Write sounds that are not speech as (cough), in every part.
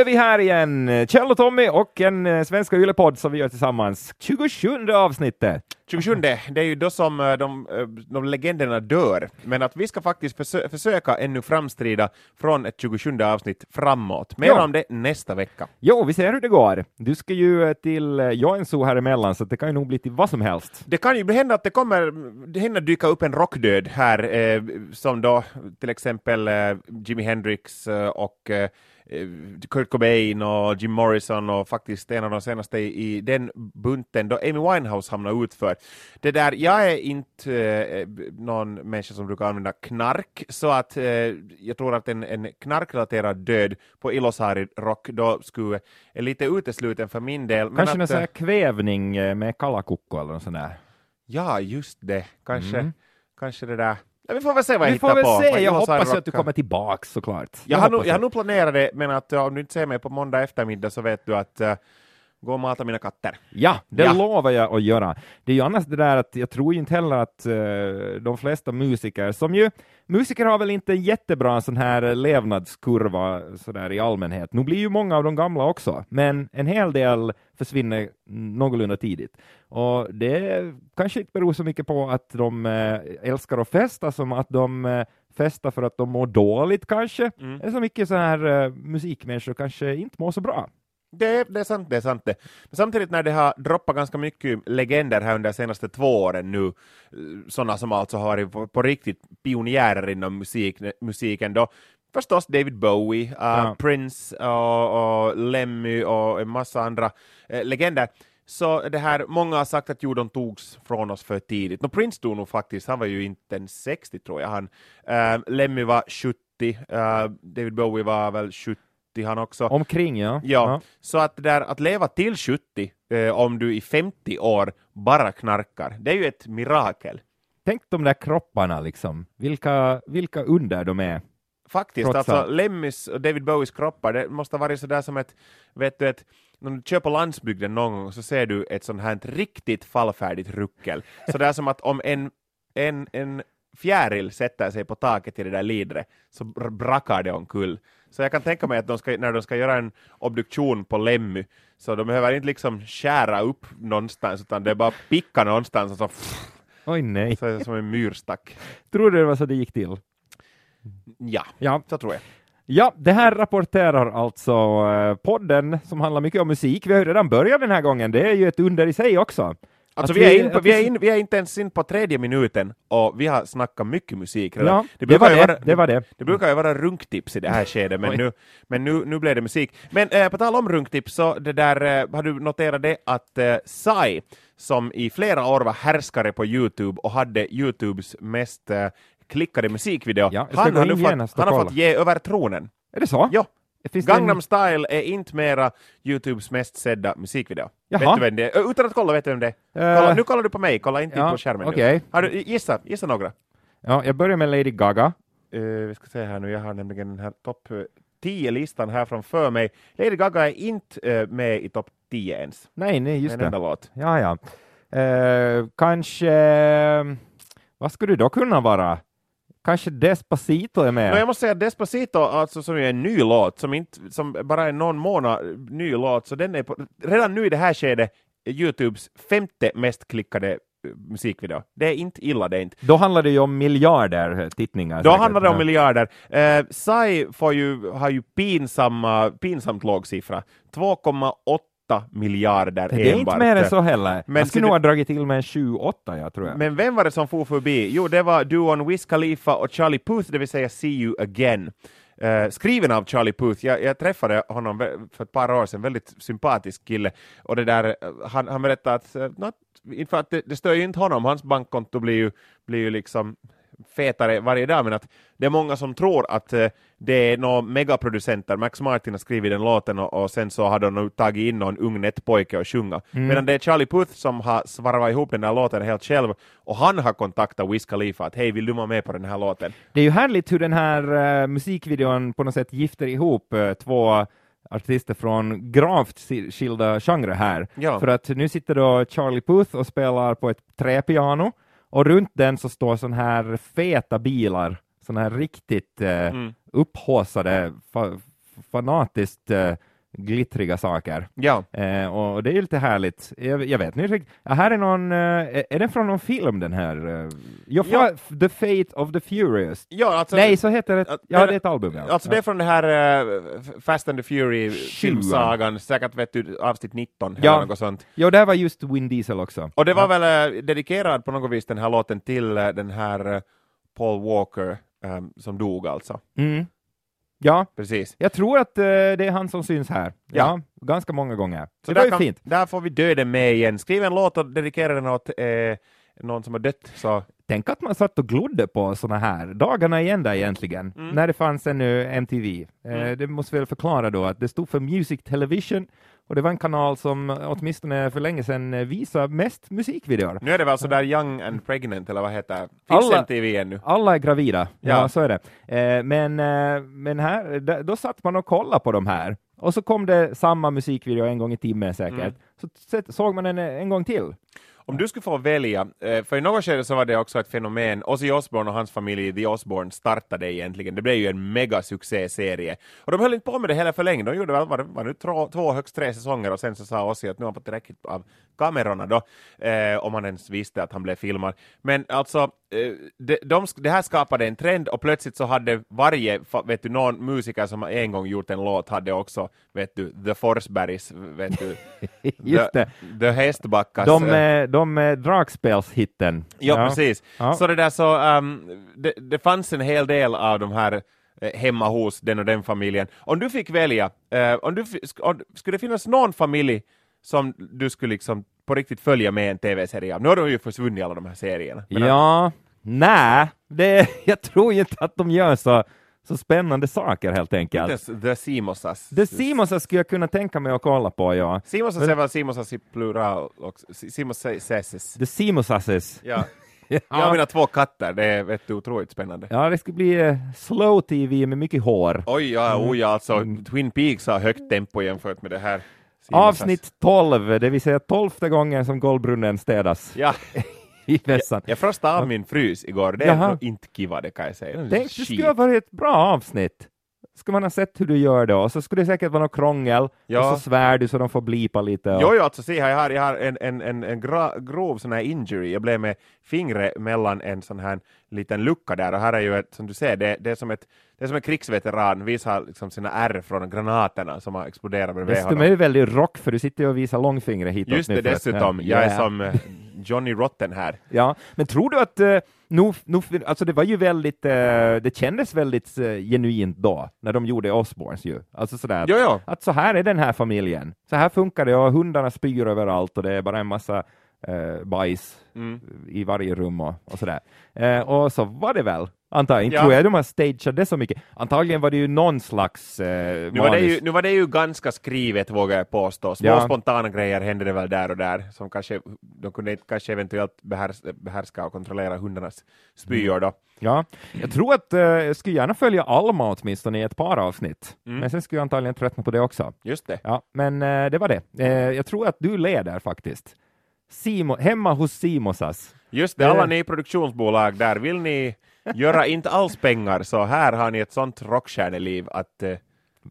är vi här igen, Kjell och Tommy och en eh, svenska yllepodd som vi gör tillsammans. 27 avsnittet. 27, det är ju då som eh, de, eh, de legenderna dör, men att vi ska faktiskt försö försöka ännu framstrida från ett 27 avsnitt framåt. Mer Ja. om det nästa vecka. Jo, vi ser hur det går. Du ska ju till Joensuu här emellan, så det kan ju nog bli till vad som helst. Det kan ju hända att det kommer det hinner dyka upp en rockdöd här, eh, som då till exempel eh, Jimi Hendrix eh, och Kurt Cobain och Jim Morrison och faktiskt en av de senaste i, den bunten då Amy Winehouse hamnade utför. Det där, jag är inte eh, någon människa som brukar använda knark, så att eh, jag tror att en, en knarkrelaterad död på Ilosari rock då skulle är lite utesluten för min del. Men Kanske någon sån här eh, kvävning eh, med kalakukko eller något sånt där. Ja, just det. Kanske, Mm. kanske det där. Ja, vi får väl se vad jag Vi hittar får på. se, jag Ilosari hoppas att du kommer tillbaks såklart. Jag har, nog, hoppas jag har nog planerat det, men att om du inte ser mig på måndag eftermiddag så vet du att uh, gå och mata mina katter. Ja, det Ja. lovar jag att göra. Det är ju annars det där att jag tror inte heller att eh, de flesta musiker, som ju, musiker har väl inte en jättebra sån här levnadskurva sådär i allmänhet. Nu blir ju många av de gamla också, men en hel del försvinner någorlunda tidigt. Och det kanske inte beror så mycket på att de eh, älskar att festa som att de eh, festar för att de mår dåligt kanske. Mm. Det är så mycket så här eh, musikmänniskor kanske inte mår så bra. Det, det är sant, det är sant det. Men samtidigt när det har droppat ganska mycket legender här under de senaste två åren nu, sådana som alltså har varit på, på riktigt pionjärer inom musik, musiken då, förstås David Bowie, uh, Ja. Prince och, och Lemmy och en massa andra eh, legender. Så det här, många har sagt att jo, de togs från oss för tidigt. Nå, Prince tog nog faktiskt, han var ju inte ens 60 tror jag. Han, eh, Lemmy var 70, eh, David Bowie var väl 70 han också. Omkring ja. Ja, så att, där, att leva till 70 eh, om du i 50 år bara knarkar, det är ju ett mirakel. Tänk de där kropparna liksom, vilka, vilka under de är. Faktiskt, Trots alltså allt. Lemmys och David Bowies kroppar, det måste ha varit sådär som ett, vet du, ett, när du kör på landsbygden någon gång så ser du ett sånt här ett riktigt fallfärdigt ruckel. Så det är som att om en, en, en fjäril sätter sig på taket i det där lidret så br- brakar det omkull. Så jag kan tänka mig att de ska, när de ska göra en obduktion på Lemmy så de behöver inte liksom skära upp någonstans utan det är bara picka någonstans och så, Oj nej. så är det som en myrstack. Tror du det var så det gick till? Ja, Ja, så tror jag. ja det här rapporterar alltså eh, podden som handlar mycket om musik. Vi har ju redan börjat den här gången, det är ju ett under i sig också. Alltså Att vi, är in på, vi, är in, vi är inte ens in på tredje minuten och vi har snackat mycket musik redan. Ja, det, brukar var det, vara, det var det. det brukar ju vara runktips i det här (laughs) skedet, men, nu, men nu, nu blev det musik. Men eh, på tal om runktips, så det där, eh, har du noterat det att eh, Sai, som i flera år var härskare på Youtube och hade Youtubes mest eh, klickade musikvideo, Ja, han, har nu fått, han har fått ge över tronen. Är det så? Ja, Finns Gangnam en... Style är inte mera Youtubes mest sedda musikvideo. Jaha. Vet du vem det är? Utan att kolla, vet du vem det är? Kolla, Eh, nu kollar du på mig, kolla inte ja, på skärmen okej. nu. Har du, gissa, gissa några. Ja, jag börjar med Lady Gaga. Uh, vi ska se här nu, jag har nämligen den här topp 10-listan här framför mig. Lady Gaga är inte eh, med i topp 10 ens. Nej, nej, just en det. enda låt. Ja, ja. Eh, kanske... eh, Vad skulle det då kunna vara? Kanske Despacito är med? Men jag måste säga Despacito, alltså, som är en ny låt, som, inte, som bara är någon månad ny låt, så den är på, redan nu i det här skedet Youtubes femte mest klickade eh, musikvideo. Det är inte illa, det är inte. Då handlar det ju om miljarder tittningar. Då säkert. handlar det om Ja. miljarder. Eh, Sai får ju, har ju pinsamma, pinsamt låg siffra. 2,8 miljarder Det är enbart. inte mer än så heller. Men jag skulle nog ha dragit till med en 7-8, jag tror jag. Men vem var det som for förbi? Jo, det var duon Wiz Khalifa och Charlie Puth, det vill säga See You Again. Eh, skriven av Charlie Puth. Jag, jag träffade honom för ett par år sedan, väldigt sympatisk kille. Och det där, eh, han, han berättade att, eh, not, för att det, det stör ju inte honom, hans bankkonto blir ju, blir ju liksom fetare varje dag, men att det är många som tror att eh, det är några megaproducenter, Max Martin har skrivit den låten och, och sen så har de tagit in någon ung nättpojke och sjunga. Mm. Medan det är Charlie Puth som har svarvat ihop den där låten helt själv och han har kontaktat Wiz Khalifa att hej, vill du vara med på den här låten? Det är ju härligt hur den här eh, musikvideon på något sätt gifter ihop eh, två artister från gravt skilda genrer här. Ja. För att nu sitter då Charlie Puth och spelar på ett träpiano och runt den så står sån här feta bilar, såna här riktigt eh, Mm. upphaussade, fa fanatiskt eh, glittriga saker. Ja. Eh, och det är ju lite härligt. Jag, jag vet inte riktigt. Ja, här är någon, eh, är den från någon film den här? Eh, Ja. The Fate of the Furious. Ja, alltså, Nej, så heter det. Ja, det är ett album. Ja. Alltså det är från det här uh, Fast and the Fury filmsagan, säkert vet du avsnitt 19 Ja. eller något sånt. Jo, där var just Vin Diesel också. Och det var väl uh, dedikerad på något vis den här låten till uh, den här Paul Walker um, som dog alltså. Mm. Ja, Precis. jag tror att eh, det är han som syns här. Ja, Ja. ganska många gånger. Så det där, ju kan, fint. där får vi döden med igen. Skriv en låt och dedikera den åt eh, någon som har dött. Så. Tänk att man satt och glodde på såna här dagarna igen där egentligen, Mm. när det fanns ännu MTV. Eh, det måste väl förklara då att det stod för Music Television och det var en kanal som åtminstone för länge sedan eh, visade mest musikvideor. Nu är det väl sådär Young and Pregnant, eller vad heter? Finns Alla- MTV ännu? Alla är gravida, ja, Ja. så är det. Eh, men, eh, men här, då satt man och kollade på de här, och så kom det samma musikvideo en gång i timmen säkert. Mm. Så såg man den en gång till. Om du skulle få välja, eh, för i något skede så var det också ett fenomen, Ozzy Osbourne och hans familj The Osbourne startade egentligen, det blev ju en megasuccéserie. Och de höll inte på med det heller för länge, de gjorde väl, var det, var det två, två, högst tre säsonger och sen så sa Ozzy att nu har han fått tillräckligt av kamerorna då, eh, om han ens visste att han blev filmad. Men alltså, eh, de, de, det här skapade en trend och plötsligt så hade varje, vet du, någon musiker som en gång gjort en låt hade också, vet du, The Forsbergs, vet du, (laughs) Just the, det. the Hästbackas. De, eh, eh, de eh, dragspelshitten. Ja, precis. Ja. Så det där så, ehm, det, det fanns en hel del av de här eh, hemma hos den och den familjen. Om du fick välja, eh, om du, sk- om, skulle det finnas någon familj som du skulle liksom på riktigt följa med en tv-serie av? Nu har de ju försvunnit alla de här serierna. Men Ja, nej, det, (laughs) jag tror inte att de gör så, så spännande saker helt enkelt. inte The Simosas. Det Simonsas skulle jag kunna tänka mig att kolla på, ja. Simosas är väl Simosas i plural också. Si- Simosas. The Simonsasses. (laughs) Ja. Jag har Ja. mina två katter, det är vet du, otroligt spännande. ja, det skulle bli eh, slow TV med mycket hår. Oj, ja, Mm. oj, ja, alltså Twin Peaks har högt tempo jämfört med det här. Simosas. Avsnitt 12, det vill säga tolfte gången som golvbrunnen städas Ja, (laughs) i vässan. jag frostade av min frys igår, det är Jaha. inte kiva det kan jag säga. Tänk, det skulle ha varit ett bra avsnitt. Ska man ha sett hur du gör det och så skulle det säkert vara något krångel Ja. och så svär du så de får blipa lite. Och... Jo, jo, alltså se här, jag har, jag har en, en, en, en gra, grov sån här injury. Jag blev med fingret mellan en sån här liten lucka där och här är ju ett, som du ser, det, det är som ett det är som en krigsveteran visar liksom sina ärr från granaterna som har exploderat bredvid Dessutom honom. är det väldigt rock för du sitter ju och visar långfingret hitåt Just det, nu för att- dessutom. ja. Jag är som eh, Johnny Rotten här. Ja, men tror du att, nu, nu, alltså det var ju väldigt, eh, det kändes väldigt eh, genuint då, när de gjorde Osbournes ju. Alltså sådär, Jo, jo. att så här är den här familjen. Så här funkar det och hundarna spyr överallt och det är bara en massa eh, bajs Mm. i varje rum och, och sådär. Eh, och så var det väl, Inte Ja. tror jag de har stageat det så mycket. Antagligen var det ju någon slags eh, Nu var, det ju, nu var det ju ganska skrivet vågar jag påstå. Små Ja. spontana grejer hände det väl där och där som kanske de kunde inte kanske eventuellt behärs, behärska och kontrollera hundarnas spyor då. Ja, jag tror att eh, jag skulle gärna följa Alma åtminstone i ett par avsnitt. Mm. Men sen skulle jag antagligen tröttna på det också. Just det. Ja, men eh, det var det. Eh, jag tror att du leder faktiskt. Simo, hemma hos Simosas. Just det, Det- alla ni produktionsbolag där, vill ni göra inte alls pengar så här har ni ett sånt rockstjärneliv att eh,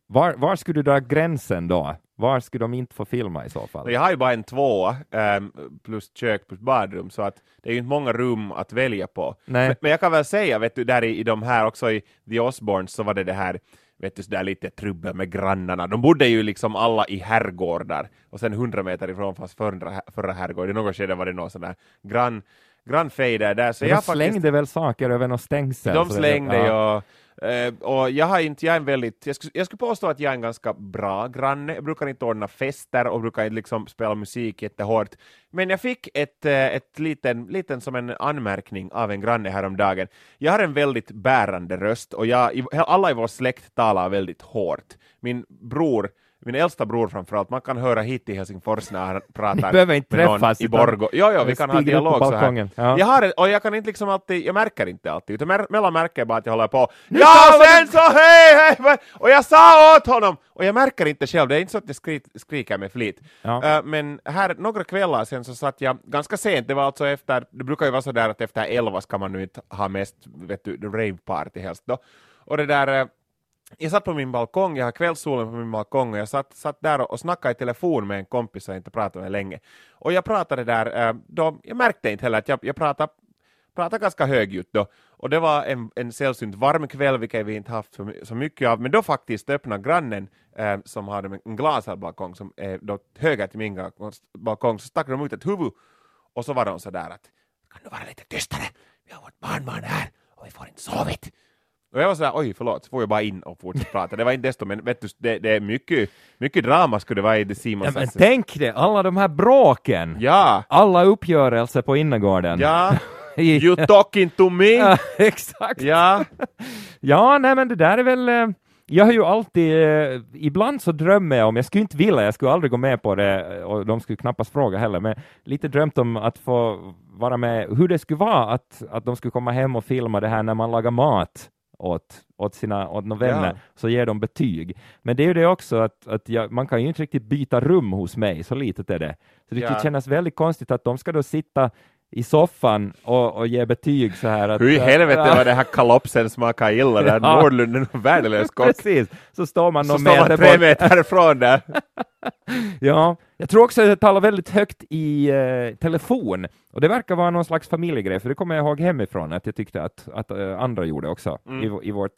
Var, var skulle du dra gränsen då? Var skulle de inte få filma i så fall? jag har ju bara en tvåa ehm, plus kök plus badrum så att det är ju inte många rum att välja på. Men, men jag kan väl säga, vet du, där i, i de här också i The Osbournes så var det det här vet du, sådär lite trubbel med grannarna. De bodde ju liksom alla i herrgårdar och sen 100 meter ifrån fanns förra, förra herrgården. I något skede var det någon sån där grann, grannfejder där. Så de jag har faktiskt, slängde väl saker över något stängsel? de det- slängde ja. och, eh, och jag har inte, jag är en väldigt, jag skulle, jag skulle påstå att jag är en ganska bra granne. Jag brukar inte ordna fester och brukar inte liksom spela musik jättehårt. Men jag fick ett, eh, ett liten, liten som en anmärkning av en granne häromdagen. Jag har en väldigt bärande röst och jag, alla i vår släkt talar väldigt hårt. Min bror min äldsta bror framförallt, man kan höra hit till Helsingfors när han (laughs) pratar Ni behöver inte med någon i Borgå. Jo, jo, vi kan ha dialog så här. Ja. Jag har, och jag kan inte liksom alltid, jag märker inte alltid, utan mellan märker bara att jag håller på Nu Ja sen så hej hej! va?" Och jag sa åt honom! Och jag märker inte själv, det är inte så att jag skri, skriker med flit. Ja. Eh, men här, några kvällar sen så satt jag ganska sent, det var alltså efter, det brukar ju vara så där att efter elva ska man nu inte ha mest, vet du, rave party helst då. Och det där, eh, jag satt på min balkong, jag har kvällssolen på min balkong och jag satt, satt där och, och snackade i telefon med en kompis som jag inte pratade med länge. Och jag pratade där, eh, då, jag märkte inte heller att jag, jag pratade, pratade ganska högljutt då. Och det var en, en sällsynt varm kväll, vilket vi inte haft så, så mycket av, men då faktiskt öppnade grannen eh, som hade en glasad balkong som är då höger till min balkong, så stack de ut ett huvud och så var de sådär att kan du vara lite tystare? Vi har vårt barnbarn här och vi får inte sovit. Och jag var sådär, oj förlåt, så får jag bara in och fortsätta prata. Det var inte desto, men vet du, det, det är mycket, mycket drama skulle det vara i The Simons. Ja, men tänk det, alla de här bråken! Ja! Alla uppgörelser på innergården. Ja! (laughs) You talking to me? (laughs) Ja, exakt! Ja! ja, nej men det där är väl... eh, Jag har ju alltid, eh, ibland så drömmer jag om, jag skulle inte vilja, jag skulle aldrig gå med på det, eh, och de skulle knappast fråga heller, men lite drömt om att få vara med, hur det skulle vara att, att de skulle komma hem och filma det här när man lagar mat åt, åt sina åt några vänner, Ja. så ger de betyg. Men det är ju det också att, att jag, man kan ju inte riktigt byta rum hos mig, så litet är det. Så det Ja. kännas väldigt konstigt att de ska då sitta i soffan och, och ge betyg så här att... Hur i helvete Ja. var det här kalopsen smakar illa där? (laughs) Ja. Nordlund är en värdelös (laughs) kock. Precis, så står man Så står man meter tre bort. meter ifrån där. (laughs) Ja, jag tror också att jag talar väldigt högt i eh, telefon, och det verkar vara någon slags familjegrej, för det kommer jag ihåg hemifrån, att jag tyckte att, att eh, andra gjorde också Mm. i, i vårt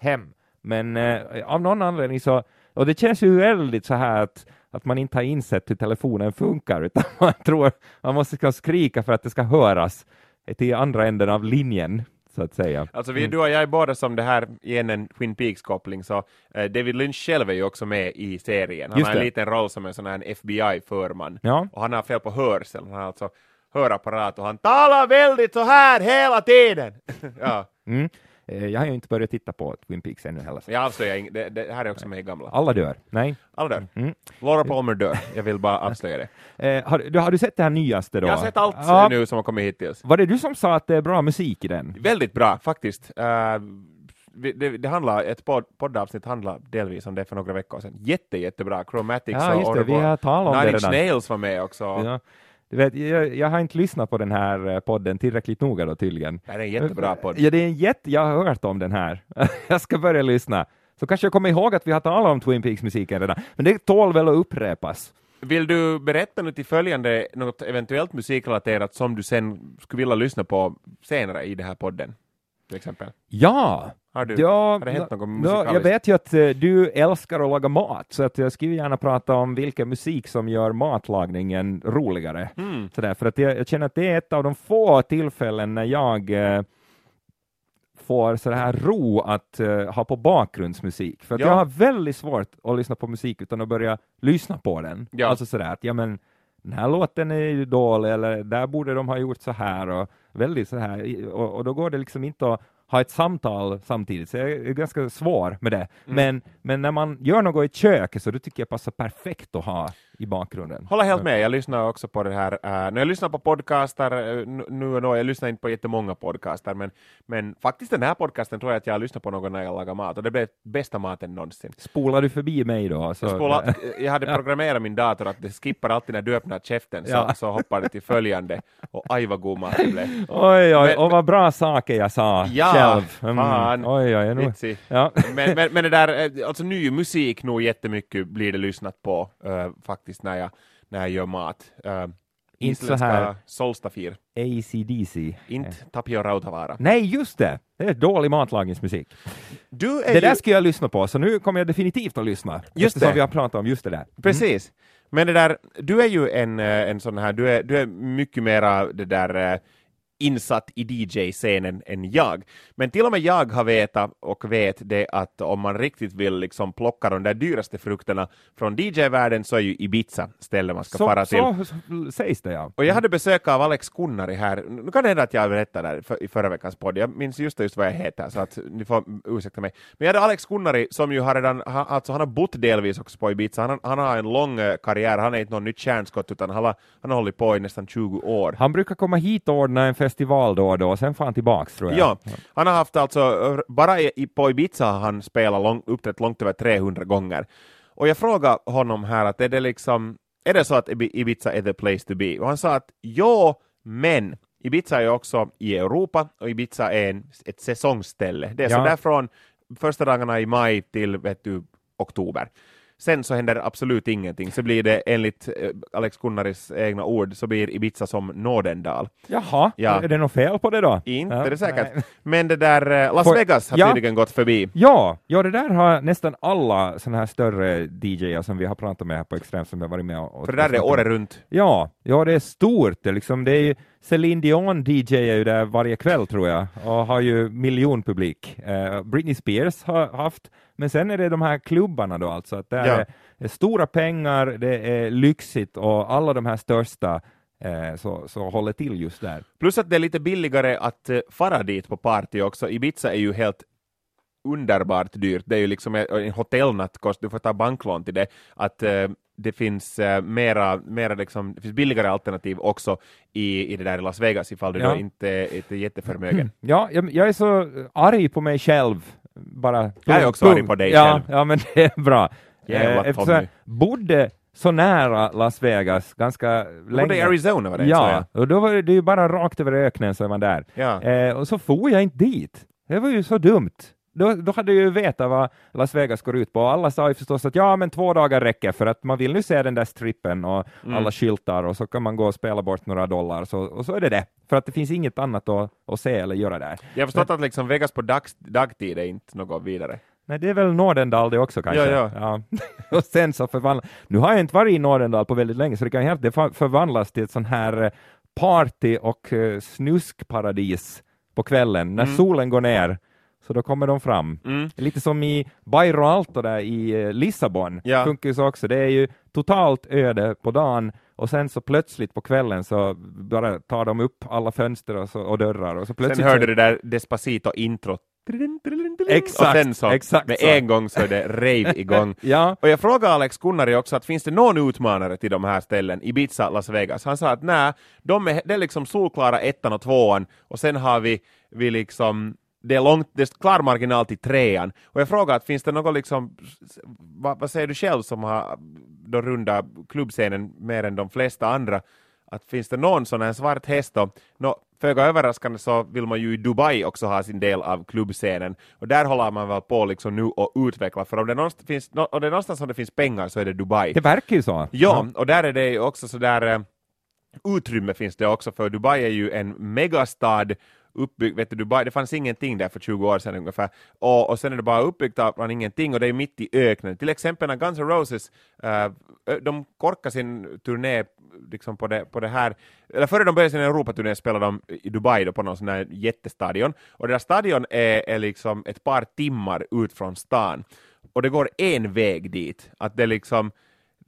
hem. Men eh, av någon anledning så, och det känns ju väldigt så här att, att man inte har insett hur telefonen funkar, (laughs) utan man tror man måste ska skrika för att det ska höras till andra änden av linjen, så att säga. Alltså vi, du och jag är båda som det här, igen en Twin Peaks-koppling, så eh, David Lynch själv är ju också med i serien. Han Just har en det. liten roll som en sån här FBI-förman. Ja, Och han har fel på hörseln, han har alltså hörapparat och han talar väldigt så här hela tiden. (laughs) ja, mm. Eh, jag har ju inte börjat titta på Twin Peaks ännu heller. jag avslöjar ing- det, det här är också med gamla. Alla dör. Nej. Alla dör. Mm. Laura Palmer dör, jag vill bara (laughs) avslöja det. Eh, har, du, har du sett det här nyaste då? Jag har sett allt Ja, nu som har kommit hittills. Var det du som sa att det är bra musik i den? Väldigt bra faktiskt. Vi- det, det handlar, ett podd, poddavsnitt handlar delvis om det för några veckor sedan. Jätte, jättebra. Chromatics Ja, och det, talat om Nine Inch. Nails var med också. Ja. Du vet, jag, jag har inte lyssnat på den här eh, podden tillräckligt noga då tydligen. Det är en jättebra podd. Ja, det är en jätte... Jag har hört om den här. (laughs) jag ska börja lyssna. Så kanske jag kommer ihåg att vi har talat om Twin Peaks-musiken redan. Men det tål väl att upprepas. Vill du berätta nu till följande något eventuellt musikrelaterat som du sen skulle vilja lyssna på senare i den här podden? Till exempel. Ja! Har du? Ja, har det hänt något ja, musikaliskt? jag vet ju att eh, du älskar att laga mat, så att jag skulle gärna prata om vilken musik som gör matlagningen roligare. Mm. Sådär, för att jag, jag känner att det är ett av de få tillfällen när jag eh, får så här ro att eh, ha på bakgrundsmusik. För att Ja. jag har väldigt svårt att lyssna på musik utan att börja lyssna på den. Ja. Alltså sådär att, ja men den här låten är ju dålig, eller där borde de ha gjort så här, och väldigt så här, och, och då går det liksom inte att ha ett samtal samtidigt, så jag är ganska svår med det. Mm. Men, men när man gör något i köket så då tycker jag passar perfekt att ha i bakgrunden. Håller helt med, jag lyssnar också på det här, uh, när jag lyssnar på podcaster, uh, nu- och då, jag lyssnar inte på jättemånga podcaster, men, men faktiskt den här podcasten tror jag att jag lyssnar på någon när jag lagar mat, och det blev bästa maten någonsin. Spolar du förbi mig då? Så, Jag, spolar, jag hade (laughs) programmerat min dator att det skippar alltid när du öppnar käften, så, Ja. så hoppar det till följande, och aj vad god mat det blev. Oj, oj, Men- och vad bra saker jag sa Ja, själv. Mm. fan. Oj, oj, nu. Ja. Men, men, men det där, eh, alltså ny musik nog jättemycket blir det lyssnat på eh, faktiskt när jag, när jag gör mat. Uh, Inte så här- Solstafir, ACDC. inte Tapio Rautavaara. Nej, just det! Det är dålig matlagningsmusik. Du är Det ju, där ska jag lyssna på, så nu kommer jag definitivt att lyssna. Just det. vi har pratat om just det där. Precis. Men det där, du är ju en, eh, en sån här, du är, du är mycket mera det där eh, insatt i DJ-scenen än jag. Men till och med jag har vetat och vet det att om man riktigt vill liksom plocka de där dyraste frukterna från DJ-världen så är ju Ibiza stället man ska Så, fara till. så, så sägs det ja. Och jag hade besök av Alex Kunnari här, nu kan det hända att jag berättade där för, i förra veckans podd, jag minns just just vad jag heter, så att ni får ursäkta mig. Men jag hade Alex Kunnari som ju har redan, alltså han har bott delvis också på Ibiza, han, han har en lång eh, karriär, han är inte någon nytt stjärnskott utan han har, han har hållit på i nästan 20 år. Han brukar komma hit och ordna en festival då och då, sen får han tillbaks tror jag. Ja, han har haft alltså, bara i, på Ibiza har han spelat lång, uppträtt långt över 300 gånger. Och jag frågade honom här att är det liksom, är det så att Ibi- Ibiza är the place to be? Och han sa att ja, men Ibiza är också i Europa och Ibiza är en, ett säsongsställe. Det är Ja. så där från första dagarna i maj till vet du, oktober. Sen så händer absolut ingenting, så blir det enligt eh, Alex Kunnaris egna ord så blir Ibiza som Nådendal. Jaha, Ja. är det något fel på det då? Inte Ja, det säkert. nej. Men det där eh, Las Vegas har Ja. tydligen gått förbi. Ja, ja, det där har nästan alla sådana här större DJer som vi har pratat med här på Extrem som har varit med och... För det där är året runt. Ja, ja, det är stort. Det är, liksom, det är Celine Dion DJ är ju där varje kväll tror jag och har ju miljonpublik. Eh, Britney Spears har haft, men sen är det de här klubbarna då alltså, att det Ja. är, stora pengar, det är lyxigt och alla de här största eh, så, så håller till just där. Plus att det är lite billigare att uh, fara dit på party också. Ibiza är ju helt underbart dyrt. Det är ju liksom en hotellnatt, kost, du får ta banklån till det. Att eh, det finns eh, mera, mera liksom, det finns billigare alternativ också i, i det där Las Vegas ifall du Ja. då inte, inte är jätteförmögen. (clears throat) Ja, jag, jag är så arg på mig själv. Bara, Jag är också punkt. arg på dig ja, själv. Ja, men det är bra. Jävla eftersom Tommy. jag bodde så nära Las Vegas ganska länge. bodde i Arizona var det Ja, och då var det, ju bara rakt över öknen så är man där. Ja. Eh, och så får jag inte dit. Det var ju så dumt. Då, då hade ju vetat vad Las Vegas går ut på. Alla sa ju förstås att ja, men två dagar räcker för att man vill nu se den där strippen och Mm. alla skyltar och så kan man gå och spela bort några dollar så, och så är det det. För att det finns inget annat att, att se eller göra där. Jag har förstått att liksom Vegas på dags, dagtid är inte något vidare. Nej, det är väl Nordendal det också kanske. Ja, ja. (laughs) och sen så förvandlas... Nu har jag inte varit i Nordendal på väldigt länge, så det kan helt det förvandlas till ett sån här eh, party och eh, snuskparadis på kvällen när Mm. solen går ner. Så då kommer de fram. Mm. Lite som i Bairro Alto där i eh, Lissabon. Ja. Funkar ju så också. Det är ju totalt öde på dagen och sen så plötsligt på kvällen så bara tar de upp alla fönster och, så, och dörrar och så plötsligt Sen hörde så, du det där Despacito-introt. Exakt, och sen så, exakt med så. en gång så är det rave (laughs) igång. Ja, Och jag frågade Alex Kunnari också att finns det någon utmanare till de här ställen, Ibiza, Las Vegas? Han sa att nej, de är, det är liksom solklara ettan och tvåan och sen har vi, vi liksom det är, långt, det är klar marginal till trean. Och jag frågade att finns det något liksom, vad, vad säger du själv som har då runda klubbscenen mer än de flesta andra, att finns det någon sån här svart häst då? Nå, föga överraskande så vill man ju i Dubai också ha sin del av klubbscenen och där håller man väl på liksom nu och utveckla för om det, någonstans finns, och det är någonstans som det finns pengar så är det Dubai. det verkar ju så. Ja, och där är det ju också sådär eh, utrymme finns det också för Dubai är ju en megastad uppbyggt, vet du, Dubai, det fanns ingenting där för 20 år sedan ungefär, och, och sen är det bara uppbyggt av från ingenting och det är mitt i öknen. Till exempel när Guns N' Roses, eh, de korkade sin turné liksom på, det, på det här, eller före de började sin Europaturné spelade de i Dubai då på någon sån här jättestadion, och den där stadion är, är liksom ett par timmar ut från stan, och det går en väg dit, att det liksom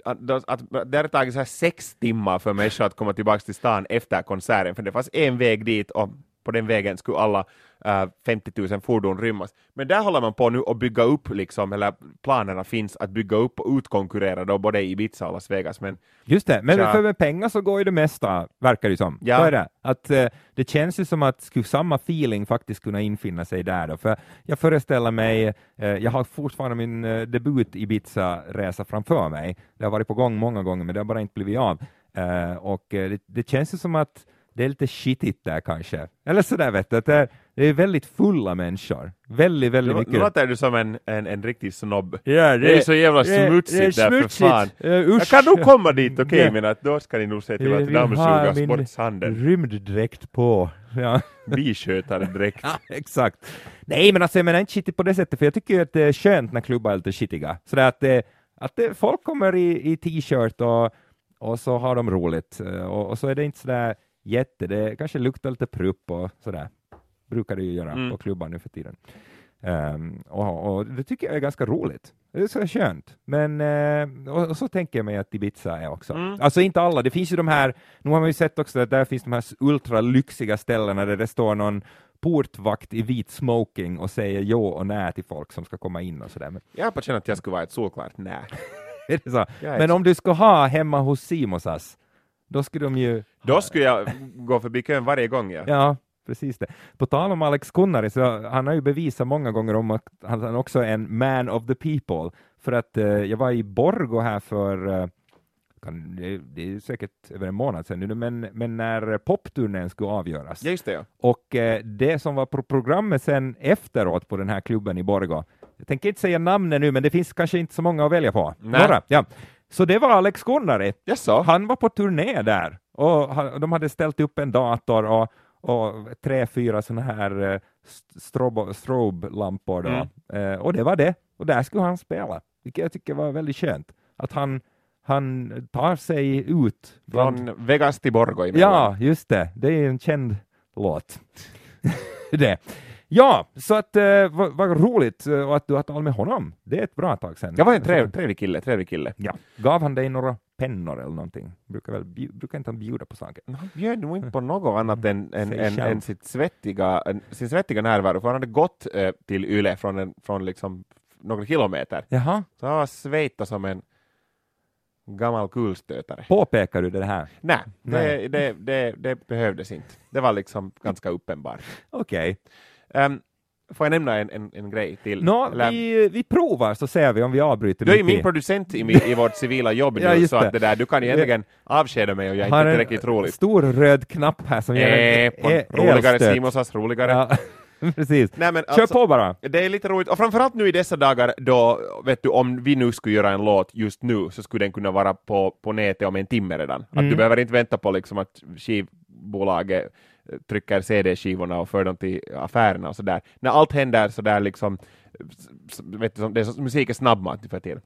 att, att, att det hade tagit så här sex timmar för människor att komma tillbaka till stan efter konserten, för det fanns en väg dit och på den vägen skulle alla eh, 50 000 fordon rymmas. Men där håller man på nu att bygga upp, liksom, eller planerna finns att bygga upp och utkonkurrera då både Ibiza och Las Vegas. Men Just det, men Tja. för med pengar så går ju det mesta, verkar det som. Ja. Så är det. Att, eh, det känns ju som att skulle samma feeling faktiskt kunna infinna sig där då. För jag föreställer mig, eh, jag har fortfarande min eh, debut Ibiza-resa framför mig. Det har varit på gång många gånger, men det har bara inte blivit av. Eh, och eh, det, det känns ju som att det är lite skitigt där kanske. Eller sådär vet du, att det är, det är väldigt fulla människor. Väldigt, väldigt mycket. nu låter du som en, en, en riktig snobb. Ja, Det är så jävla det- smutsigt det är där för smutsigt. fan. Eh, Jag kan nog komma dit, okej, Ja. men att då ska ni nog se till att vill ha dammsuga min sportsanden. rymddräkt på. Ja. (laughs) Biskötare direkt. Ja, exakt. Nej, men alltså jag menar inte skitigt på det sättet, för jag tycker ju att det är skönt när klubbar är lite skitiga. Sådär att, det, att det, folk kommer i, i t-shirt och, och så har de roligt. Eh, Och, och så är det inte sådär jätte, det kanske luktar lite prupp och sådär. Brukar det ju göra Mm. på klubbar nu för tiden. Ehm, och, och det tycker jag är ganska roligt. Det är så skönt. Men eh, och, och så tänker jag mig att Ibiza är också. Mm. Alltså inte alla, det finns ju de här, nu har man ju sett också att där finns de här ultralyxiga ställena där det står någon portvakt i vit smoking och säger jo och nej till folk som ska komma in och sådär. Men, Jag har på känn att jag skulle vara ett solklart nej. (laughs) Men om du ska ha hemma hos Simosas, då skulle de ju... Då skulle jag gå förbi kön varje gång. Ja. Ja, precis det. På tal om Alex Kunnari, så han har ju bevisat många gånger om att han också är en man of the people. För att eh, jag var i Borgo här för eh, det, är säkert över en månad sedan nu, men, men när popturnén skulle avgöras. Just det. Ja. Och eh, det som var på programmet sen efteråt på den här klubben i Borgå, jag tänker inte säga namnet nu, men det finns kanske inte så många att välja på. Nej. Några, ja. Så det var Alex Gunnari. Jaså? Han var på turné där och han, de hade ställt upp en dator och, och tre, fyra sådana här eh, strobo, strobe-lampor. Mm. Eh, och det var det. Och där skulle han spela, vilket jag tycker var väldigt skönt. Att han, han tar sig ut. bland- Från Vegas till Borgå emellan. Ja, just det. Det är en känd låt. (laughs) det. Ja, så att eh, vad, vad roligt eh, och att du har talat med honom. Det är ett bra tag sedan. Jag var en trev, trevlig kille, trevlig kille. Ja. Gav han dig några pennor eller någonting? Brukar, väl, brukar inte han bjuda på saker? Han bjöd nog inte på något annat än, än, än, själv. än sitt svettiga, en, sin svettiga närvaro, för han hade gått eh, till Yle från, en, från liksom några kilometer. Jaha, Så han var svejtad som en gammal kulstötare. påpekar du det här? Nej, Nej. det, det, det, det behövdes inte. Det var liksom ganska uppenbart. Okej. Um, får jag nämna en, en, en grej till? Nå, Eller- vi, vi provar så ser vi om vi avbryter Du är ju min producent i, i (laughs) vårt civila jobb Ja, nu, så det. att det där, du kan egentligen avskeda mig och jag är inte en tillräckligt rolig. stor röd knapp här som en Eh, på e- roligare. Simonsas, roligare. Ja, (laughs) precis. Nej, men Kör alltså, på bara. Det är lite roligt, och framförallt nu i dessa dagar då, vet du, om vi nu skulle göra en låt just nu så skulle den kunna vara på, på nätet om en timme redan. Att Mm. du behöver inte vänta på liksom att skivbolaget trycker CD-skivorna och för dem till affärerna och sådär. När allt händer sådär liksom, vet du, det är så, musik är snabbmat nu för tiden.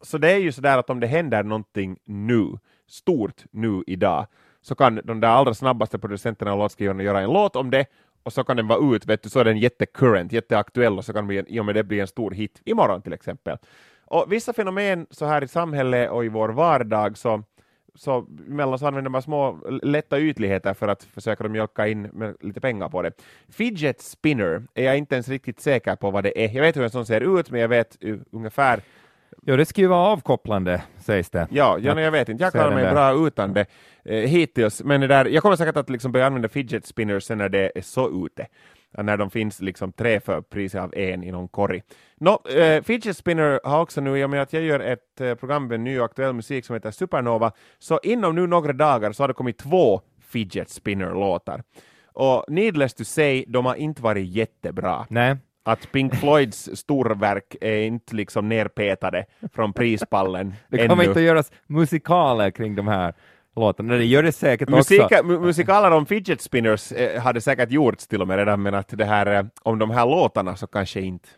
Så det är ju sådär att om det händer någonting nu, stort nu idag, så kan de där allra snabbaste producenterna och låtskrivarna göra en låt om det och så kan den vara ut, vet du, så är den jättecurrent, jätteaktuell och så kan den bli i och med det bli en stor hit imorgon till exempel. Och vissa fenomen så här i samhället och i vår vardag så så mellan så använder man små lätta ytligheter för att försöka mjölka in med lite pengar på det. Fidget spinner är jag inte ens riktigt säker på vad det är. Jag vet hur en sån ser ut, men jag vet uh, ungefär Ja, det ska ju vara avkopplande, sägs det. Ja, ja jag vet inte. Jag klarar mig bra utan det eh, hittills. Men det där, jag kommer säkert att liksom börja använda fidget spinners när det är så ute. När de finns liksom tre för priset av en i någon korg. Nå, eh, fidget spinner har också nu, i och med att jag gör ett eh, program med ny och aktuell musik som heter Supernova, så inom nu några dagar så har det kommit två fidget spinner-låtar. Och needless to say, de har inte varit jättebra Nej, att Pink Floyds storverk är inte liksom nerpetade från prispallen (laughs) det kommer ännu. inte att göras musikaler kring de här låtarna. Det gör det säkert Musika, också. mu- musikaler om fidget spinners eh, hade säkert gjorts till och med redan, men att det här, eh, om de här låtarna så kanske inte.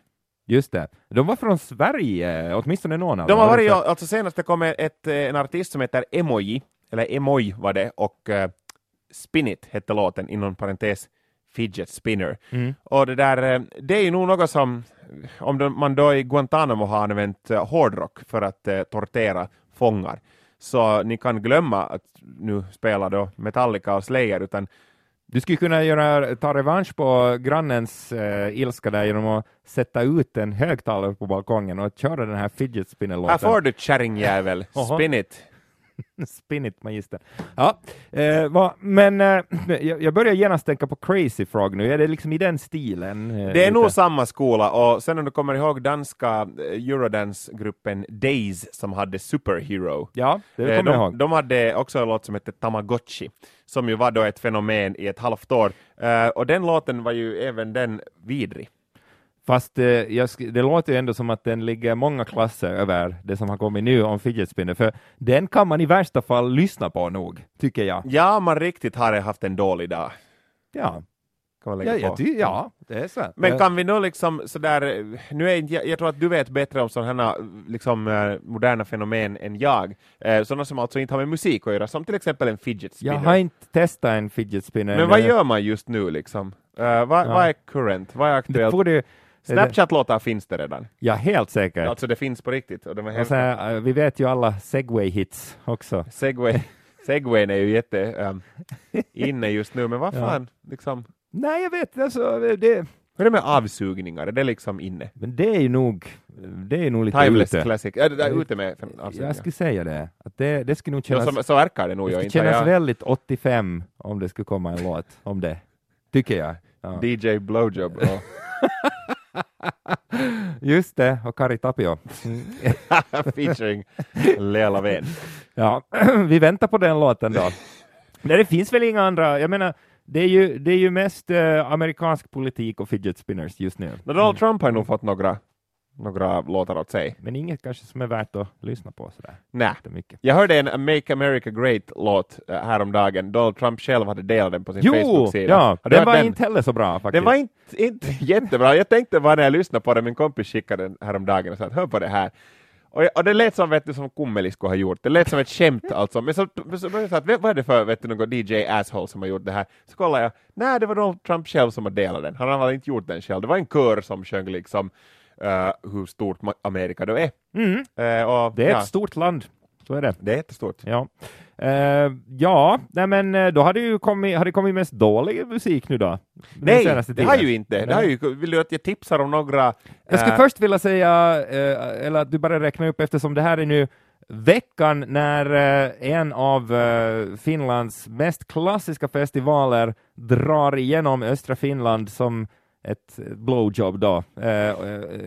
Just det. De var från Sverige, åtminstone någon av De dem. har Var det varit, så? alltså senast det kom ett, eh, en artist som heter Emoji, eller Emoj var det, och eh, Spinit hette låten, inom parentes Fidget Spinner. Mm. Och det där, eh, det är ju nog något som, om de, man då i Guantanamo har använt eh, hårdrock för att tortera fångar, så ni kan glömma att nu spelar då Metallica och Slayer, utan Du skulle kunna göra, ta revansch på grannens eh, ilska där genom att sätta ut en högtalare på balkongen och köra den här fidget här spinner-låten. får du kärringjävel, spin it. (laughs) Spin it, magister. Ja, eh, va, men eh, jag, börjar genast tänka på Crazy Frog nu. Är det liksom i den stilen? eh, Det är lite? nog samma skola och sen om du kommer ihåg danska eh, Eurodance-gruppen Days som hade Superhero. Ja, det Eh, kommer jag ihåg. de hade också en låt som hette Tamagotchi, som ju var då ett fenomen i ett halvt år. Eh, och den låten var ju även den vidrig. Fast eh, jag, det låter ju ändå som att den ligger många klasser över det som har kommit nu om fidget spinner, för den kan man i värsta fall lyssna på nog, tycker jag. Ja, man riktigt har haft en dålig dag. Ja, Kan man lägga ja, på. ja, ty, ja det är så. Men kan vi nu liksom sådär, nu är jag, jag tror att du vet bättre om sådana här liksom, eh, moderna fenomen än jag, eh, sådana som alltså inte har med musik att göra, som till exempel en fidget spinner. jag har inte testat en fidget spinner. Men vad gör man just nu liksom? Eh, vad, Ja. vad är current? Vad är Det aktuellt? du, Snapchat-låtar finns det redan. ja, helt säkert. Alltså det finns på riktigt. Och de är Och sen, eh, vi vet ju alla segway-hits också. Segway. Segwayn är ju jätte um, (laughs) inne just nu, men vad Ja. fan, liksom, Nej, jag vet, alltså, det, hur är det med avsugningar? Är det liksom inne? men det är ju nog, det är nog lite Timeless ute. classic. Är det där ute med avsugningar? Jag skulle säga det, att det, det skulle nog Ja, kännas, så, så verkar det nog. det skulle kännas jag, väldigt 85 om det skulle komma en låt om det. Tycker jag. Ja. DJ Blowjob. Och, (laughs) (laughs) Just det, och Kari Tapio. (laughs) Featuring Lea Lavén. (laughs) Ja, (clears throat) vi väntar på den låten då. Nej, det finns väl inga andra, jag menar, det är ju, det är ju mest eh, amerikansk politik och fidget spinners just nu. Men Donald Trump har nog fått några, några låtar åt sig. Men inget kanske som är värt att lyssna på sådär Nej. jättemycket. Jag hörde en Make America Great-låt uh, häromdagen. Donald Trump själv hade delat den på sin Jo, Facebook-sida. ja, Har du den var den? inte heller så bra faktiskt. Den var inte, inte (laughs) jättebra. Jag tänkte bara när jag lyssnade på den, min kompis skickade den häromdagen och sa att hör på det här. Och, jag, och det lät som, vet du, som Kummelisko har gjort. Det lät som ett skämt alltså. Men så, så jag säga att vad är det för vet du, någon DJ asshole som har gjort det här? Så kollade jag, nej det var Donald Trump själv som har delat den. Han väl inte gjort den själv. Det var en kör som sjöng liksom eh, hur stort Amerika då är. Mm, Eh, och, det är ja, ett stort land, så är det. det är jättestort. Ja, Eh, ja nej men då har det ju kommit, har det kommit mest dålig musik nu då? Nej, det har ju inte. Det har ju, vill du att jag tipsar om några? Jag skulle först vilja säga, eh, eller att du bara räknar upp eftersom det här är nu veckan när en av Finlands mest klassiska festivaler drar igenom östra Finland som ett blowjob då, eh,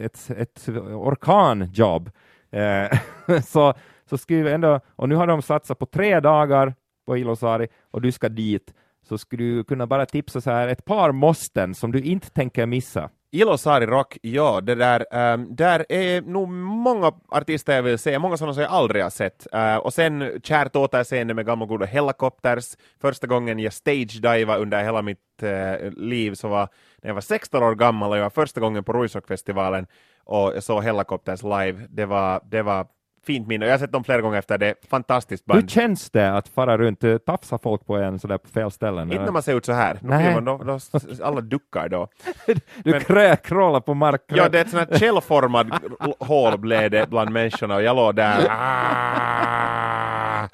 ett, ett orkanjobb. Eh, (laughs) så, så skulle ändå, och nu har de satsat på tre dagar på Ilosari och du ska dit, så skulle du kunna bara tipsa så här ett par måsten som du inte tänker missa. Ilosari Rock, ja, det där, um, där är nog många artister jag vill se, många sådana som jag aldrig har sett. Uh, och sen kärt återseende med gamla goda Hellacopters. Första gången jag stage-divade under hela mitt uh, liv så var när jag var 16 år gammal och jag var första gången på Ruisrockfestivalen och jag såg Hellacopters live. Det var, det var fint minne. Jag har sett dem flera gånger efter det. Fantastiskt Hur band. känns det att fara runt, eh, tafsa folk på en sådär på fel ställen? Inte när man ser ut så här. Nej. man, då, då, alla duckar då. (laughs) Du men- krä, crawlar på marken. Ja, det är ett sånt här källformad hål blev det bland människorna och jag låg där. Ah.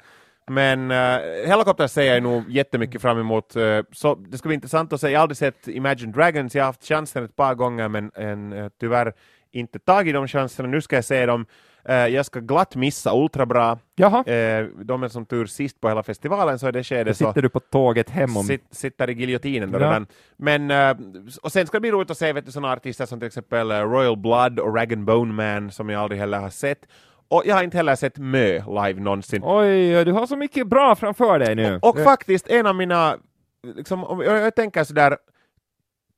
Men uh, Helicopter ser jag nog jättemycket fram emot. eh, så det ska bli intressant att se. Jag har aldrig sett Imagine Dragons. Jag har haft chansen ett par gånger men en, eh, tyvärr inte tagit de chanserna. Nu ska jag se dem. Eh, jag ska glatt missa Ultrabra. Jaha, Uh, de är som tur sist på hela festivalen så är det skedet så sitter du på tåget hem om... Sitt, sitter i giljotinen då Ja. redan. Men, eh, och sen ska det bli roligt att se vet du, sådana artister som till exempel eh, Royal Blood och Rag Bone Man som jag aldrig heller har sett. Och jag har inte heller sett Mö live någonsin. Oj, du har så mycket bra framför dig nu. Och Eh, faktiskt en av mina, liksom, om jag, jag tänker sådär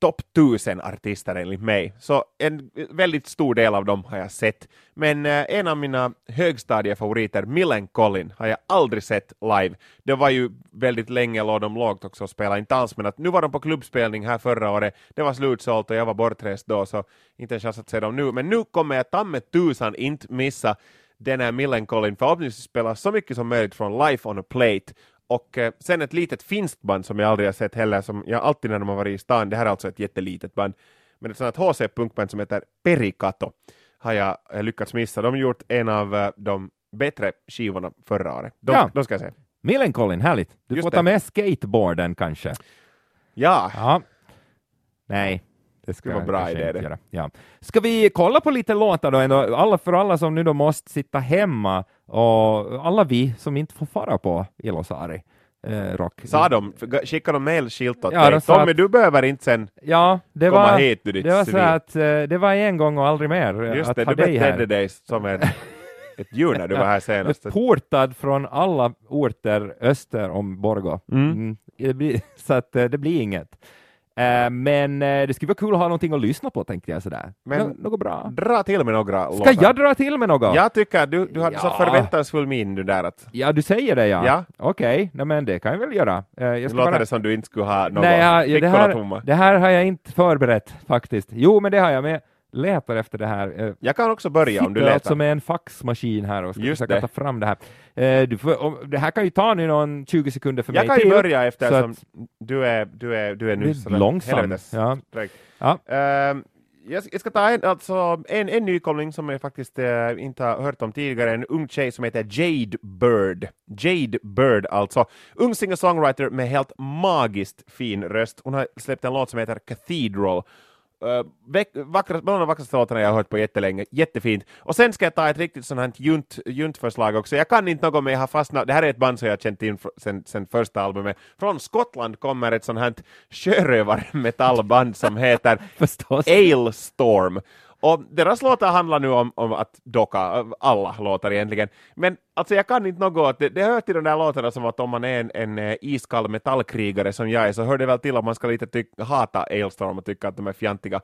topp tusen artister enligt mig, så en väldigt stor del av dem har jag sett. Men eh, en av mina högstadiefavoriter, Millencolin, har jag aldrig sett live. Det var ju väldigt länge låg de lågt också och spelade inte alls, men att nu var de på klubbspelning här förra året, det var slutsålt och jag var bortrest då, så inte en chans att se dem nu. Men nu kommer jag ta med tusan inte missa den här Millencolin, förhoppningsvis spela så mycket som möjligt från Life on a Plate och eh, sen ett litet finskt band som jag aldrig har sett heller, som jag alltid när de har varit i stan, det här är alltså ett jättelitet band, men ett sånt här HC-punkband som heter Perikato har jag eh, lyckats missa. De har gjort en av eh, de bättre skivorna förra året. De, Ja. de ska jag se. Millencolin, härligt. Du Just får det. ta med skateboarden kanske. Ja, Ja. Nej. Det ska Det var jag bra idé det. Ja. Ska vi kolla på lite låtar då ändå? Alla för alla som nu då måste sitta hemma och alla vi som inte får fara på Ilosari eh, rock. sa de, skickade de mailskilt åt Ja, dig? Tommy, att- du behöver inte sen Ja, det komma var, hit du ditt det var så att eh, det var en gång och aldrig mer Just att det, ha du betedde dig som ett, (laughs) ett djur när du var här senast. Portad från alla orter öster om Borgå. Mm. Mm. Blir, (laughs) så att eh, det blir inget. Eh, men eh, det skulle vara kul att ha någonting att lyssna på tänkte jag sådär. Men- Nå- något bra. Dra till med några Ska låtar. jag dra till med något? Jag tycker du, du hade så Ja. förväntansfull min du där att Ja, du säger det ja. Ja. Okej, nej, men det kan jag väl göra. Eh, jag ska låter bara... det som du inte skulle ha något Nej, ja, det, här, det här har jag inte förberett faktiskt. Jo, men det har jag, jag letar efter det här. Eh, Jag kan också börja om du sitter letar. alltså med en faxmaskin här och ska Just försöka det. ta fram det här. Eh, du får, om, det här kan ju ta nu någon 20 sekunder för Jag mig kan ju börja eftersom du är, du är, du är nu är långsam. Ja. Ja. Jag, jag ska ta en, alltså, en, en nykomling som jag faktiskt eh, inte har hört om tidigare, en ung tjej som heter Jade Bird. Jade Bird alltså. Ung singer-songwriter med helt magiskt fin röst. Hon har släppt en låt som heter Cathedral. Uh, vackra, bland de vackraste låtarna jag har hört på jättelänge, jättefint. Och sen ska jag ta ett riktigt sånt här junt, juntförslag också. Jag kan inte något men jag har fastnat, det här är ett band som jag har känt in sen, sen första albumet. Från Skottland kommer ett sånt här sjörövar-metallband som heter (laughs) Förstås. Och deras låtar handlar nu om, om att docka, alla låtar egentligen. Men alltså jag kan inte något, det, det hör till de där låtarna som att om man är en, en eh, iskall metallkrigare som jag är så hör det väl till om man ska lite tyck, hata Ailstorm och tycka att de är fjantiga.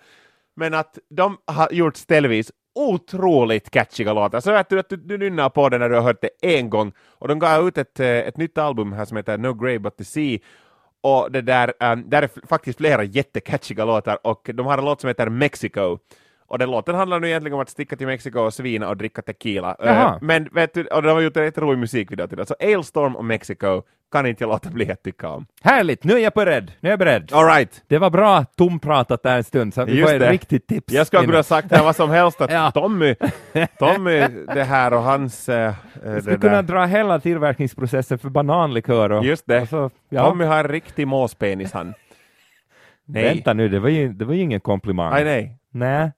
Men att de har gjort ställvis otroligt catchiga låtar. Så att du, att du, du nynnar på det när du har hört det en gång. Och de gav ut ett, eh, ett nytt album här som heter No Grey But The Sea. Och det där, um, där är faktiskt flera jättecatchiga låtar och de har en låt som heter Mexico. Och den låten handlar nu egentligen om att sticka till Mexiko och svina och dricka tequila. Jaha. Men vet du, och de har gjort en jätterolig musikvideo till det. Så Ailstorm och Mexico kan inte jag låta bli att tycka om. Härligt, nu är jag beredd. Nu är jag beredd. All right. Det var bra tompratat där en stund, så vi Just får ett riktigt tips. Jag skulle kunna sagt här vad som helst att (laughs) Ja. Tommy, Tommy det här och hans... Jag det skulle kunna dra hela tillverkningsprocessen för bananlikör och... Just det. och så, ja. Tommy har en riktig måspenis han. Nej. Vänta nu, det var ju, det var ju ingen komplimang. Nej, nej. Nej.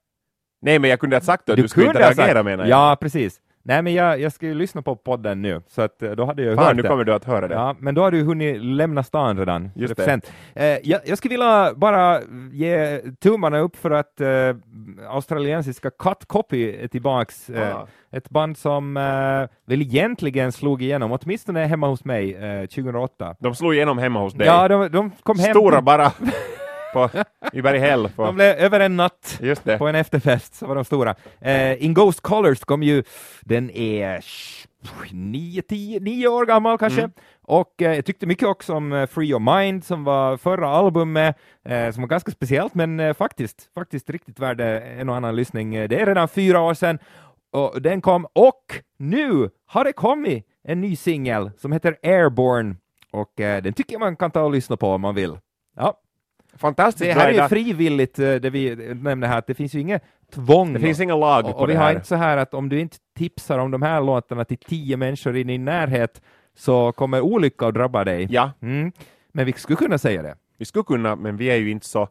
Nej, men jag kunde ha sagt det. Du, skulle inte reagera sagt- menar jag. Ja, precis. Nej, men jag, jag ska ju lyssna på podden nu, så att eh, då hade jag Fan, hört nu det. kommer du att höra det. Ja, men då har du hunnit lämna stan redan. Just det. Eh, jag, jag skulle vilja bara ge tummarna upp för att eh, australiensiska Cut Copy är tillbaks. Eh, Ah. Ett band som eh, väl egentligen slog igenom, åtminstone hemma hos mig, eh, 2008. De slog igenom hemma hos dig. Ja, de, de kom hem. Stora bara. (laughs) på, I Berghäll. De På. blev över en natt. På en efterfest så var de stora. Eh, In Ghost Colors kom ju, den är nio, tio, nio år gammal kanske. Mm. Och eh, jag tyckte mycket också om eh, Free Your Mind som var förra albumet, eh, som var ganska speciellt men eh, faktiskt, faktiskt riktigt värd en och annan lyssning. Eh, Det är redan fyra år sedan och den kom och nu har det kommit en ny singel som heter Airborne och den tycker jag man kan ta och lyssna på om man vill. Ja, Fantastiskt det här är ju frivilligt, eh, det vi nämnde här, att det finns ju inget tvång. Det finns inga lag och, på och vi det har här. inte så här att om du inte tipsar om de här låtarna till tio människor i din närhet så kommer olycka att drabba dig. Ja, Mm. Men vi skulle kunna säga det. vi skulle kunna, men vi är ju inte så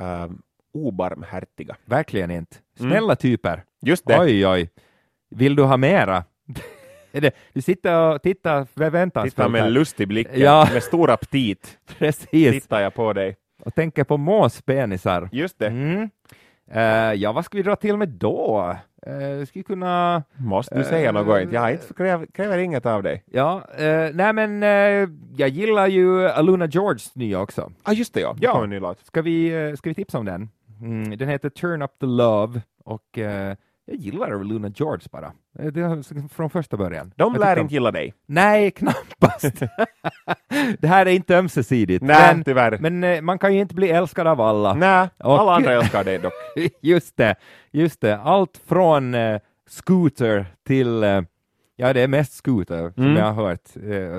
um, obarmhärtiga. Verkligen inte. Mm. Snälla typer. Just det. Oj, oj. Vill du ha mera? (laughs) du sitter och tittar förväntansfullt Titta med här. lust i blicken, Ja. med stor aptit (laughs) Precis. tittar jag på dig. Och tänker på måspenisar. Just det. Mm. Eh, ja, vad ska vi dra till med då? Uh, skulle kunna... Måste du säga Eh, något? Jag inte kräver, kräver inget av dig. Ja, eh, nej men eh, jag gillar ju Aluna Georges nya också. Ah, just det ja. Det Ja. en ny låt. Ska vi, ska vi tipsa om den? Mm, den heter Turn Up The Love och jag gillar Aluna George bara. Eh, Det är från första början. De Jag lär inte gilla dig. Nej, (laughs) knappast. (laughs) det här är inte ömsesidigt. Nej, men tyvärr. men eh, man kan ju inte bli älskad av alla. Nej, Och- alla andra (laughs) älskar dig dock. just det, just det. Allt från eh, Scooter till, eh, ja det är mest Scooter som Mm. jag har hört,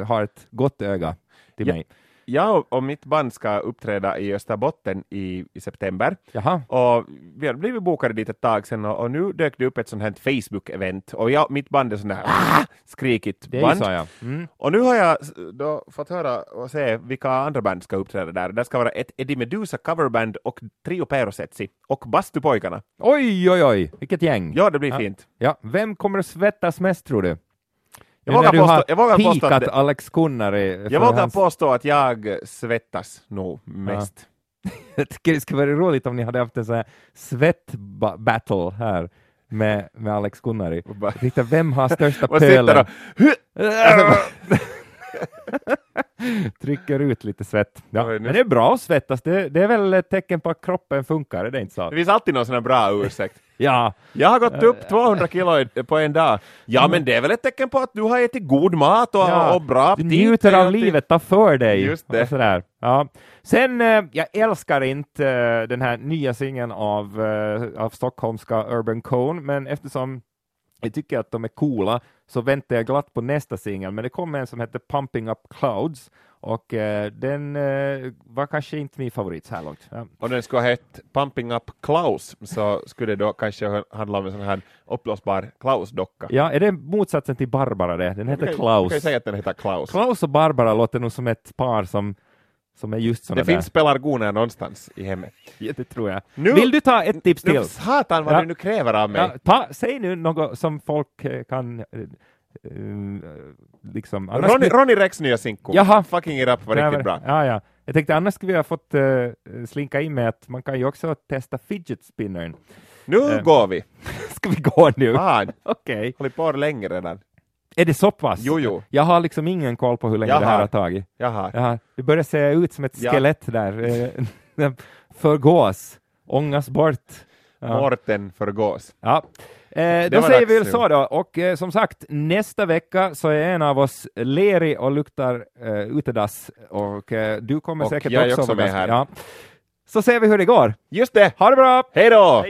eh, har ett gott öga till Ja. mig. Jag och mitt band ska uppträda i Österbotten i, i september. Jaha, Och vi har blivit bokade dit ett tag sedan och, och nu dök det upp ett sånt här Facebook-event och jag, mitt band är sån där ah! skrikigt det band. jag. Mm. Och nu har jag då fått höra och se vilka andra band ska uppträda där. Det ska vara ett Eddie Meduza coverband och Trio Perosetsi och Bastupojkarna. Oj, oj, oj, vilket gäng. Ja, det blir Ja. fint. Ja, vem kommer att svettas mest tror du? Jag vågar påstå- har jag vågar påstå att Alex Kunnari. Jag vågar hans- påstå att jag svettas nog mest. (laughs) Jag tycker det skulle vara roligt om ni hade haft en sån här svett-battle här med, med Alex Kunnari. Bara- tänkte, vem har största (laughs) pölen? (laughs) Trycker ut lite svett. Ja, men det är bra att svettas, det, det är väl ett tecken på att kroppen funkar, är det inte så? Det finns alltid någon sån här bra ursäkt. Ja, Jag har gått upp 200 kilo på en dag. Ja, men det är väl ett tecken på att du har ätit god mat och, Ja, och bra du aptit. njuter av livet, ta för dig. Just det. Sådär. Ja. Sen, eh, jag älskar inte eh, den här nya singeln av, eh, av stockholmska Urban Cone, men eftersom jag tycker att de är coola så väntar jag glatt på nästa singel, men det kommer en som heter Pumping Up Clouds och eh, den eh, var kanske inte min favorit så här långt. Ja. Om den skulle ha hett Pumping Up Klaus så skulle det då kanske handla om en sån här uppblåsbar Klaus-docka. ja, är det motsatsen till Barbara det? Den heter kan- Klaus. Vi kan ju säga att den heter Klaus. Klaus och Barbara låter nog som ett par som, som är just sådana Det där. finns pelargoner någonstans i hemmet. Ja, det tror jag. Nu- Vill du ta ett tips till? Nu, satan vad Ja. du nu kräver av mig. Ja, ta, säg nu något som folk eh, kan eh, liksom... annars Ronny, Ronny Rex nya sinko. Jaha. Fucking it up var riktigt bra. Ja, ja. Jag tänkte annars skulle vi ha fått eh, slinka in med att man kan ju också testa fidget spinnern. Nu Eh. går vi! (laughs) Ska vi gå nu? Fan, (laughs) Okej. hållit på länge redan. Är det så pass? Jo, jo. Jag har liksom ingen koll på hur länge Jag det här har. tagit. Jaha. Ja, det börjar se ut som ett Ja. skelett där. (laughs) Förgås, ångas bort. Ja. Mårten förgås. Ja. Eh, då säger vi väl så då, och eh, som sagt, nästa vecka så är en av oss lerig och luktar eh, utedass, och eh, du kommer Och säkert jag är också också vara med ganska- här. Ja. Så ser vi hur det går. Just det! Ha det bra! Hej då!